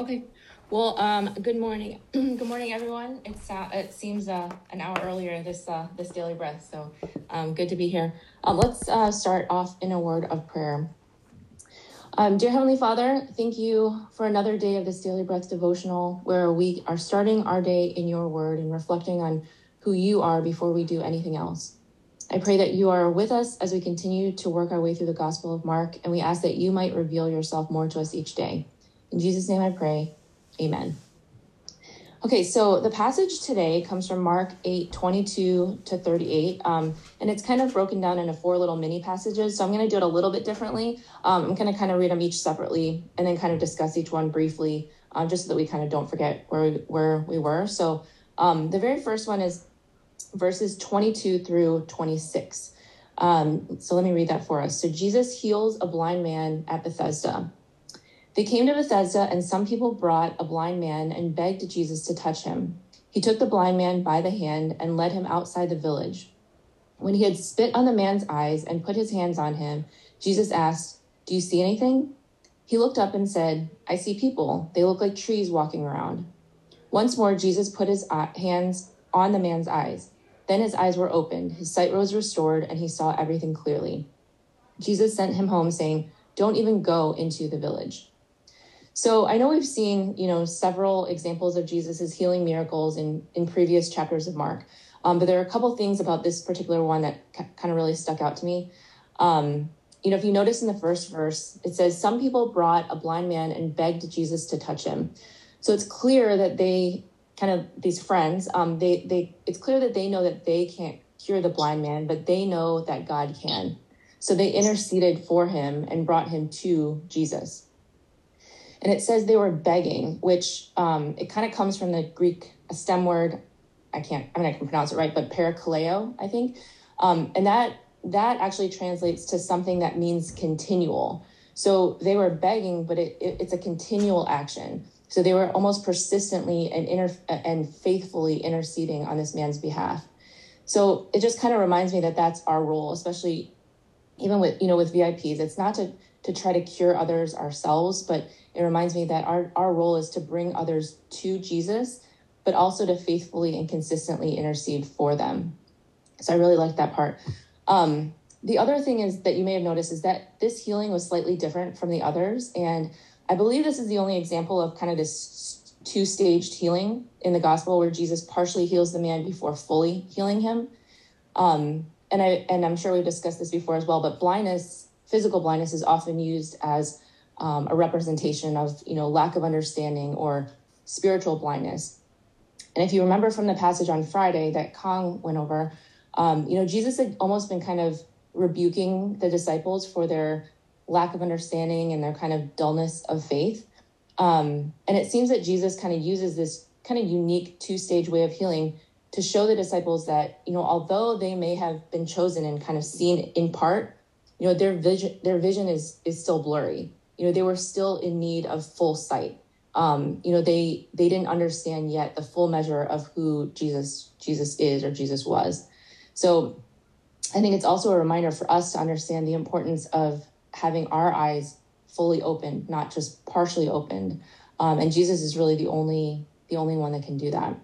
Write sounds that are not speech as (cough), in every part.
Okay. Well, um, good morning. (clears throat) good morning, everyone. It's uh, it seems uh, an hour earlier this uh, this daily breath, so um, good to be here. Um, let's uh, start off in a word of prayer. Um, dear Heavenly Father, thank you for another day of this daily breath devotional, where we are starting our day in Your Word and reflecting on who You are before we do anything else. I pray that you are with us as we continue to work our way through the Gospel of Mark, and we ask that you might reveal yourself more to us each day. In Jesus' name I pray. Amen. Okay, so the passage today comes from Mark 8 22 to 38. Um, and it's kind of broken down into four little mini passages. So I'm going to do it a little bit differently. Um, I'm going to kind of read them each separately and then kind of discuss each one briefly, um, just so that we kind of don't forget where we, where we were. So um, the very first one is verses 22 through 26. Um, so let me read that for us. So Jesus heals a blind man at Bethsaida. They came to Bethsaida, and some people brought a blind man and begged Jesus to touch him. He took the blind man by the hand and led him outside the village. When he had spit on the man's eyes and put his hands on him, Jesus asked, Do you see anything? He looked up and said, I see people. They look like trees walking around. Once more, Jesus put his hands on the man's eyes. Then his eyes were opened, his sight was restored, and he saw everything clearly. Jesus sent him home, saying, Don't even go into the village. So I know we've seen, you know, several examples of Jesus's healing miracles in in previous chapters of Mark, um, but there are a couple things about this particular one that c- kind of really stuck out to me. Um, you know, if you notice in the first verse, it says some people brought a blind man and begged Jesus to touch him. So it's clear that they kind of these friends, um, they they it's clear that they know that they can't cure the blind man, but they know that God can. So they interceded for him and brought him to Jesus and it says they were begging, which um, it kind of comes from the Greek stem word. I can't. I mean, I can pronounce it right, but parakaleo, I think, um, and that that actually translates to something that means continual. So they were begging, but it, it, it's a continual action. So they were almost persistently and inter- and faithfully interceding on this man's behalf. So it just kind of reminds me that that's our role, especially even with you know with VIPs. It's not to to try to cure others ourselves, but it reminds me that our, our role is to bring others to Jesus, but also to faithfully and consistently intercede for them. So I really like that part. Um, the other thing is that you may have noticed is that this healing was slightly different from the others. And I believe this is the only example of kind of this two staged healing in the gospel where Jesus partially heals the man before fully healing him. Um, and I and I'm sure we've discussed this before as well, but blindness, physical blindness, is often used as um, a representation of you know lack of understanding or spiritual blindness. And if you remember from the passage on Friday that Kong went over, um, you know Jesus had almost been kind of rebuking the disciples for their lack of understanding and their kind of dullness of faith. Um, and it seems that Jesus kind of uses this kind of unique two stage way of healing to show the disciples that you know although they may have been chosen and kind of seen in part you know their vision their vision is is still blurry. You know they were still in need of full sight. Um, you know they they didn't understand yet the full measure of who jesus jesus is or jesus was. So i think it's also a reminder for us to understand the importance of having our eyes fully open not just partially opened. Um, and jesus is really the only the only one that can do that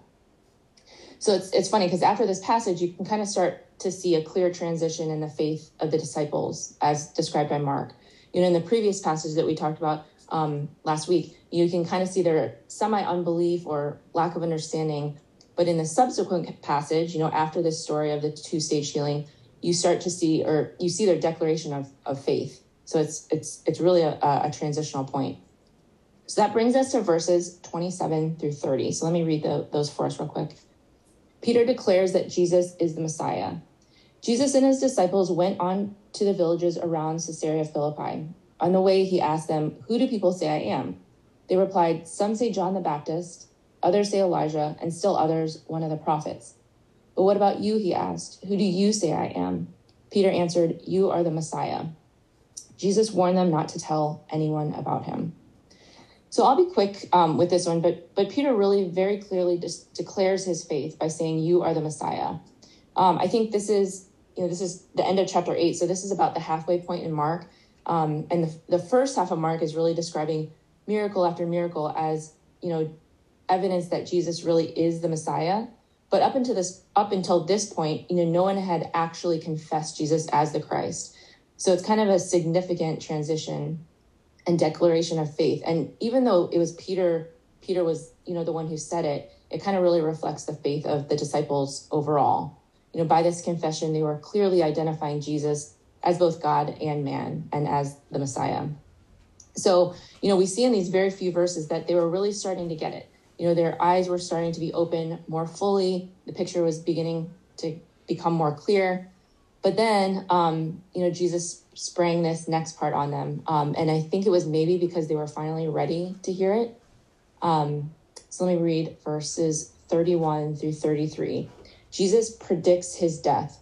so it's it's funny because after this passage you can kind of start to see a clear transition in the faith of the disciples as described by mark you know, in the previous passage that we talked about um, last week, you can kind of see their semi unbelief or lack of understanding. But in the subsequent passage, you know, after this story of the two stage healing, you start to see or you see their declaration of, of faith. So it's it's it's really a, a transitional point. So that brings us to verses 27 through 30. So let me read the, those for us real quick. Peter declares that Jesus is the Messiah. Jesus and his disciples went on to the villages around Caesarea Philippi. On the way, he asked them, Who do people say I am? They replied, Some say John the Baptist, others say Elijah, and still others, one of the prophets. But what about you? He asked, Who do you say I am? Peter answered, You are the Messiah. Jesus warned them not to tell anyone about him. So I'll be quick um, with this one, but but Peter really very clearly just declares his faith by saying, "You are the Messiah." Um, I think this is you know, this is the end of chapter eight. So this is about the halfway point in Mark. Um, and the, the first half of Mark is really describing miracle after miracle as, you know, evidence that Jesus really is the Messiah. But up until this up until this point, you know, no one had actually confessed Jesus as the Christ. So it's kind of a significant transition and declaration of faith. And even though it was Peter, Peter was, you know, the one who said it, it kind of really reflects the faith of the disciples overall. You know, by this confession, they were clearly identifying Jesus as both God and man and as the Messiah. So, you know, we see in these very few verses that they were really starting to get it. You know, their eyes were starting to be open more fully. The picture was beginning to become more clear. But then, um, you know, Jesus sprang this next part on them. Um, and I think it was maybe because they were finally ready to hear it. Um, so let me read verses 31 through 33. Jesus predicts his death.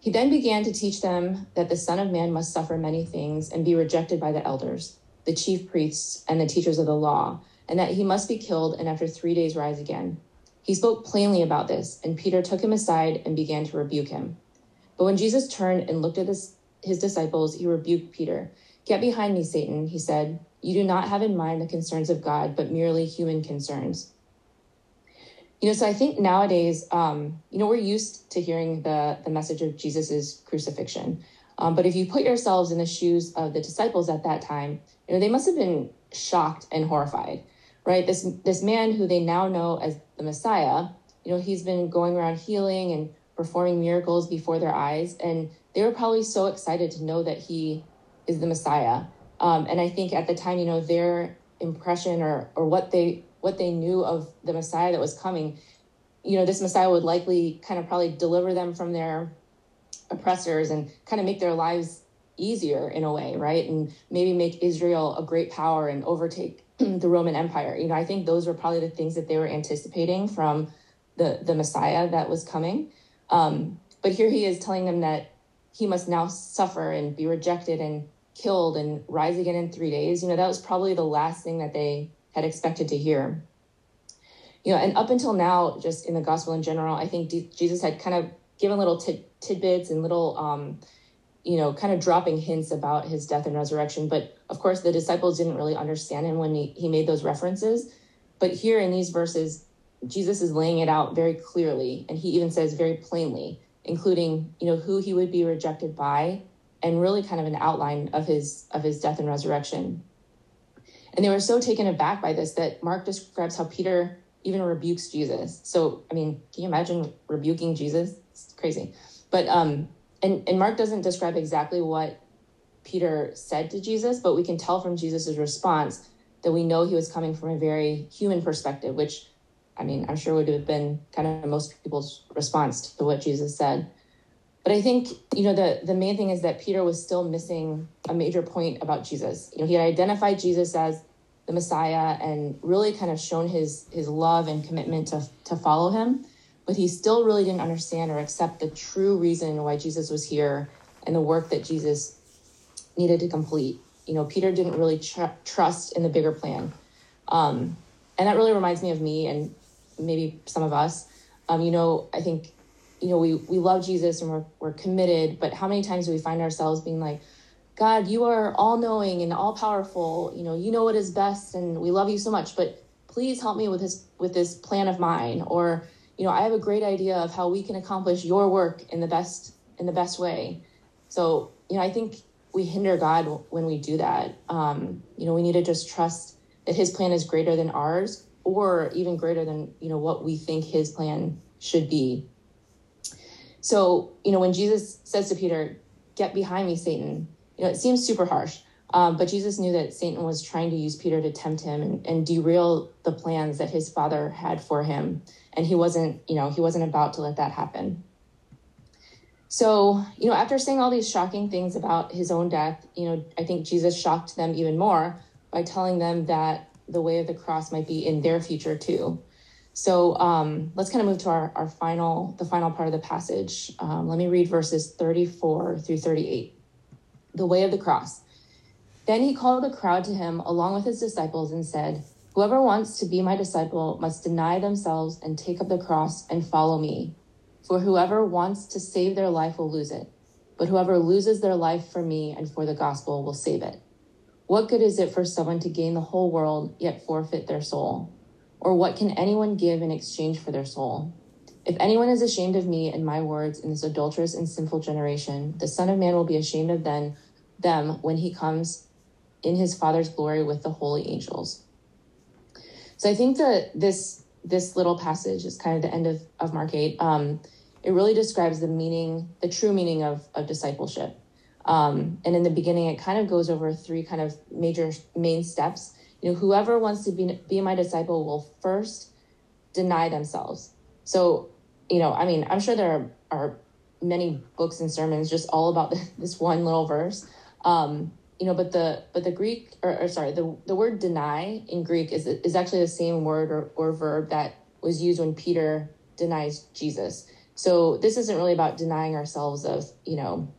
He then began to teach them that the Son of Man must suffer many things and be rejected by the elders, the chief priests, and the teachers of the law, and that he must be killed and after three days rise again. He spoke plainly about this, and Peter took him aside and began to rebuke him. But when Jesus turned and looked at his, his disciples, he rebuked Peter. Get behind me, Satan, he said. You do not have in mind the concerns of God, but merely human concerns. You know, so I think nowadays, um, you know, we're used to hearing the the message of Jesus's crucifixion. Um, but if you put yourselves in the shoes of the disciples at that time, you know, they must have been shocked and horrified, right? This this man who they now know as the Messiah, you know, he's been going around healing and performing miracles before their eyes, and they were probably so excited to know that he is the Messiah. Um, and I think at the time, you know, their impression or or what they what they knew of the Messiah that was coming, you know, this Messiah would likely kind of probably deliver them from their oppressors and kind of make their lives easier in a way, right? And maybe make Israel a great power and overtake (clears throat) the Roman Empire. You know, I think those were probably the things that they were anticipating from the the Messiah that was coming. Um, but here he is telling them that he must now suffer and be rejected and killed and rise again in three days. You know, that was probably the last thing that they had expected to hear. You know, and up until now, just in the gospel in general, I think D- Jesus had kind of given little tid- tidbits and little, um, you know, kind of dropping hints about his death and resurrection. But of course, the disciples didn't really understand him when he, he made those references. But here in these verses, Jesus is laying it out very clearly, and he even says very plainly, including, you know, who he would be rejected by, and really kind of an outline of his of his death and resurrection. And they were so taken aback by this that Mark describes how Peter even rebukes Jesus. So, I mean, can you imagine rebuking Jesus? It's crazy. But, um, and, and Mark doesn't describe exactly what Peter said to Jesus, but we can tell from Jesus's response that we know he was coming from a very human perspective, which, I mean, I'm sure would have been kind of most people's response to what Jesus said. But I think, you know, the, the main thing is that Peter was still missing a major point about Jesus. You know, he had identified Jesus as the Messiah and really kind of shown his his love and commitment to, to follow him. But he still really didn't understand or accept the true reason why Jesus was here and the work that Jesus needed to complete. You know, Peter didn't really tr- trust in the bigger plan. Um, and that really reminds me of me and maybe some of us. Um, you know, I think you know, we, we love Jesus and we're, we're committed, but how many times do we find ourselves being like, God, you are all knowing and all powerful, you know, you know what is best and we love you so much, but please help me with this, with this plan of mine. Or, you know, I have a great idea of how we can accomplish your work in the best, in the best way. So, you know, I think we hinder God when we do that. Um, you know, we need to just trust that his plan is greater than ours or even greater than, you know, what we think his plan should be. So, you know, when Jesus says to Peter, Get behind me, Satan, you know, it seems super harsh. Um, but Jesus knew that Satan was trying to use Peter to tempt him and, and derail the plans that his father had for him. And he wasn't, you know, he wasn't about to let that happen. So, you know, after saying all these shocking things about his own death, you know, I think Jesus shocked them even more by telling them that the way of the cross might be in their future too. So um, let's kind of move to our, our final, the final part of the passage. Um, let me read verses 34 through 38. The way of the cross. Then he called the crowd to him along with his disciples and said, Whoever wants to be my disciple must deny themselves and take up the cross and follow me. For whoever wants to save their life will lose it, but whoever loses their life for me and for the gospel will save it. What good is it for someone to gain the whole world yet forfeit their soul? Or what can anyone give in exchange for their soul? If anyone is ashamed of me and my words in this adulterous and sinful generation, the Son of Man will be ashamed of them, them when he comes in his Father's glory with the holy angels. So I think that this this little passage is kind of the end of, of Mark 8. Um, it really describes the meaning, the true meaning of, of discipleship. Um, and in the beginning, it kind of goes over three kind of major main steps. You know, whoever wants to be, be my disciple will first deny themselves. So, you know, I mean, I'm sure there are, are many books and sermons just all about (laughs) this one little verse. Um, you know, but the but the Greek or, or, sorry, the the word deny in Greek is is actually the same word or, or verb that was used when Peter denies Jesus. So this isn't really about denying ourselves of, you know,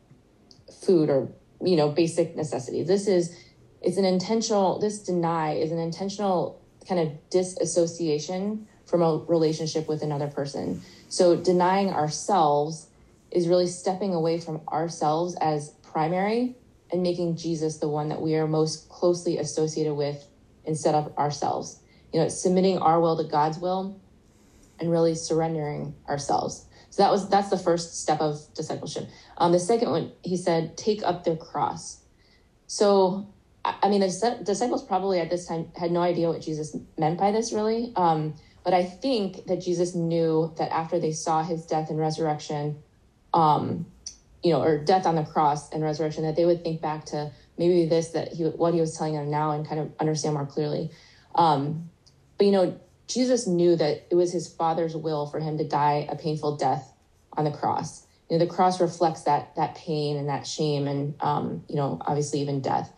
food or, you know, basic necessities. This is it's an intentional this deny is an intentional kind of disassociation from a relationship with another person. So denying ourselves is really stepping away from ourselves as primary and making Jesus the one that we are most closely associated with instead of ourselves. You know, submitting our will to God's will and really surrendering ourselves. So that was that's the first step of discipleship. Um, the second one, he said, take up their cross. So, I mean, the disciples probably at this time had no idea what Jesus meant by this, really. Um, but I think that Jesus knew that after they saw his death and resurrection, um, you know, or death on the cross and resurrection, that they would think back to maybe this that he what he was telling them now and kind of understand more clearly. Um, but you know, Jesus knew that it was his Father's will for him to die a painful death on the cross. You know, the cross reflects that that pain and that shame, and um, you know, obviously even death.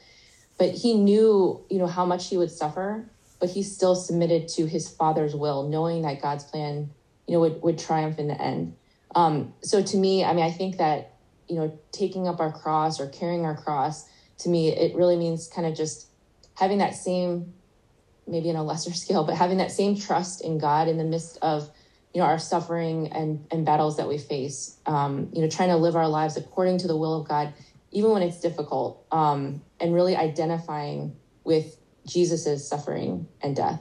But he knew, you know, how much he would suffer, but he still submitted to his Father's will, knowing that God's plan, you know, would would triumph in the end. Um, so to me, I mean, I think that you know, taking up our cross or carrying our cross, to me, it really means kind of just having that same, maybe in a lesser (laughs) scale, but having that same trust in God in the midst of, you know, our suffering and, and battles that we face. Um, you know, trying to live our lives according to the will of God, even when it's difficult, um, and really identifying with Jesus's suffering and death.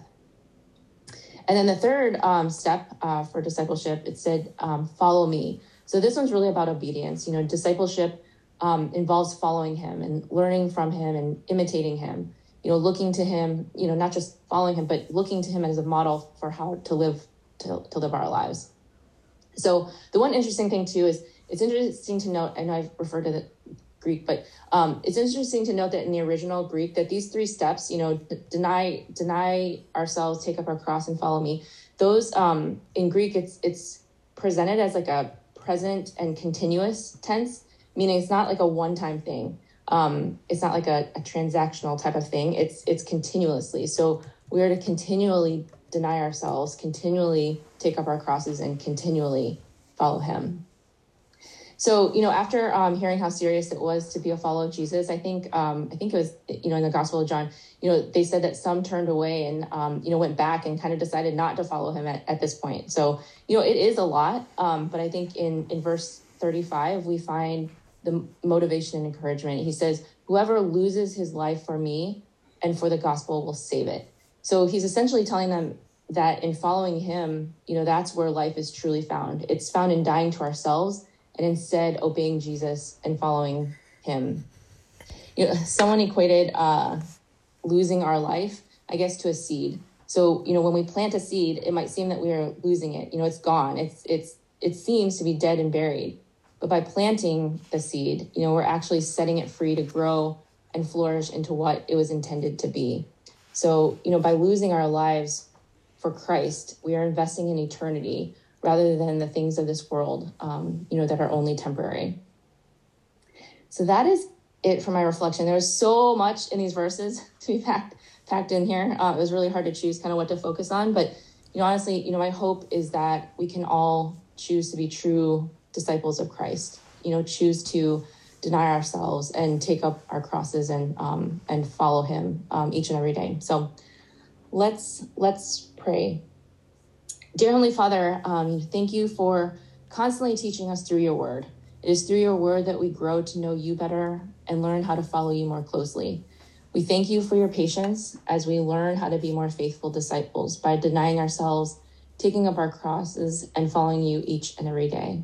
And then the third um, step uh, for discipleship, it said, um, follow me. So this one's really about obedience. You know, discipleship um, involves following him and learning from him and imitating him. You know, looking to him. You know, not just following him, but looking to him as a model for how to live to, to live our lives. So the one interesting thing too is it's interesting to note. I know I've referred to the Greek, but um, it's interesting to note that in the original Greek that these three steps, you know, d- deny deny ourselves, take up our cross, and follow me. Those um, in Greek, it's it's presented as like a present and continuous tense, meaning it's not like a one time thing. Um, it's not like a, a transactional type of thing. It's it's continuously. So we are to continually deny ourselves, continually take up our crosses, and continually follow Him. So you know, after um, hearing how serious it was to be a follower of Jesus, I think um, I think it was you know in the Gospel of John, you know, they said that some turned away and um, you know went back and kind of decided not to follow him at, at this point. So you know, it is a lot, um, but I think in in verse thirty five we find the motivation and encouragement. He says, "Whoever loses his life for me and for the gospel will save it." So he's essentially telling them that in following him, you know, that's where life is truly found. It's found in dying to ourselves and instead obeying Jesus and following him. You know, someone equated uh, losing our life, I guess, to a seed. So, you know, when we plant a seed, it might seem that we are losing it. You know, it's gone. It's it's it seems to be dead and buried. But by planting the seed, you know, we're actually setting it free to grow and flourish into what it was intended to be. So, you know, by losing our lives for Christ, we are investing in eternity rather than the things of this world, um, you know, that are only temporary. So that is it for my reflection. There was so much in these verses (laughs) to be packed packed in here. Uh, it was really hard to choose kind of what to focus on, but you know, honestly, you know, my hope is that we can all choose to be true disciples of Christ. You know, choose to deny ourselves and take up our crosses and um, and follow Him um, each and every day. So let's let's pray. Dear Heavenly Father, um, thank you for constantly teaching us through your word. It is through your word that we grow to know you better and learn how to follow you more closely. We thank you for your patience as we learn how to be more faithful disciples by denying ourselves, taking up our crosses, and following you each and every day.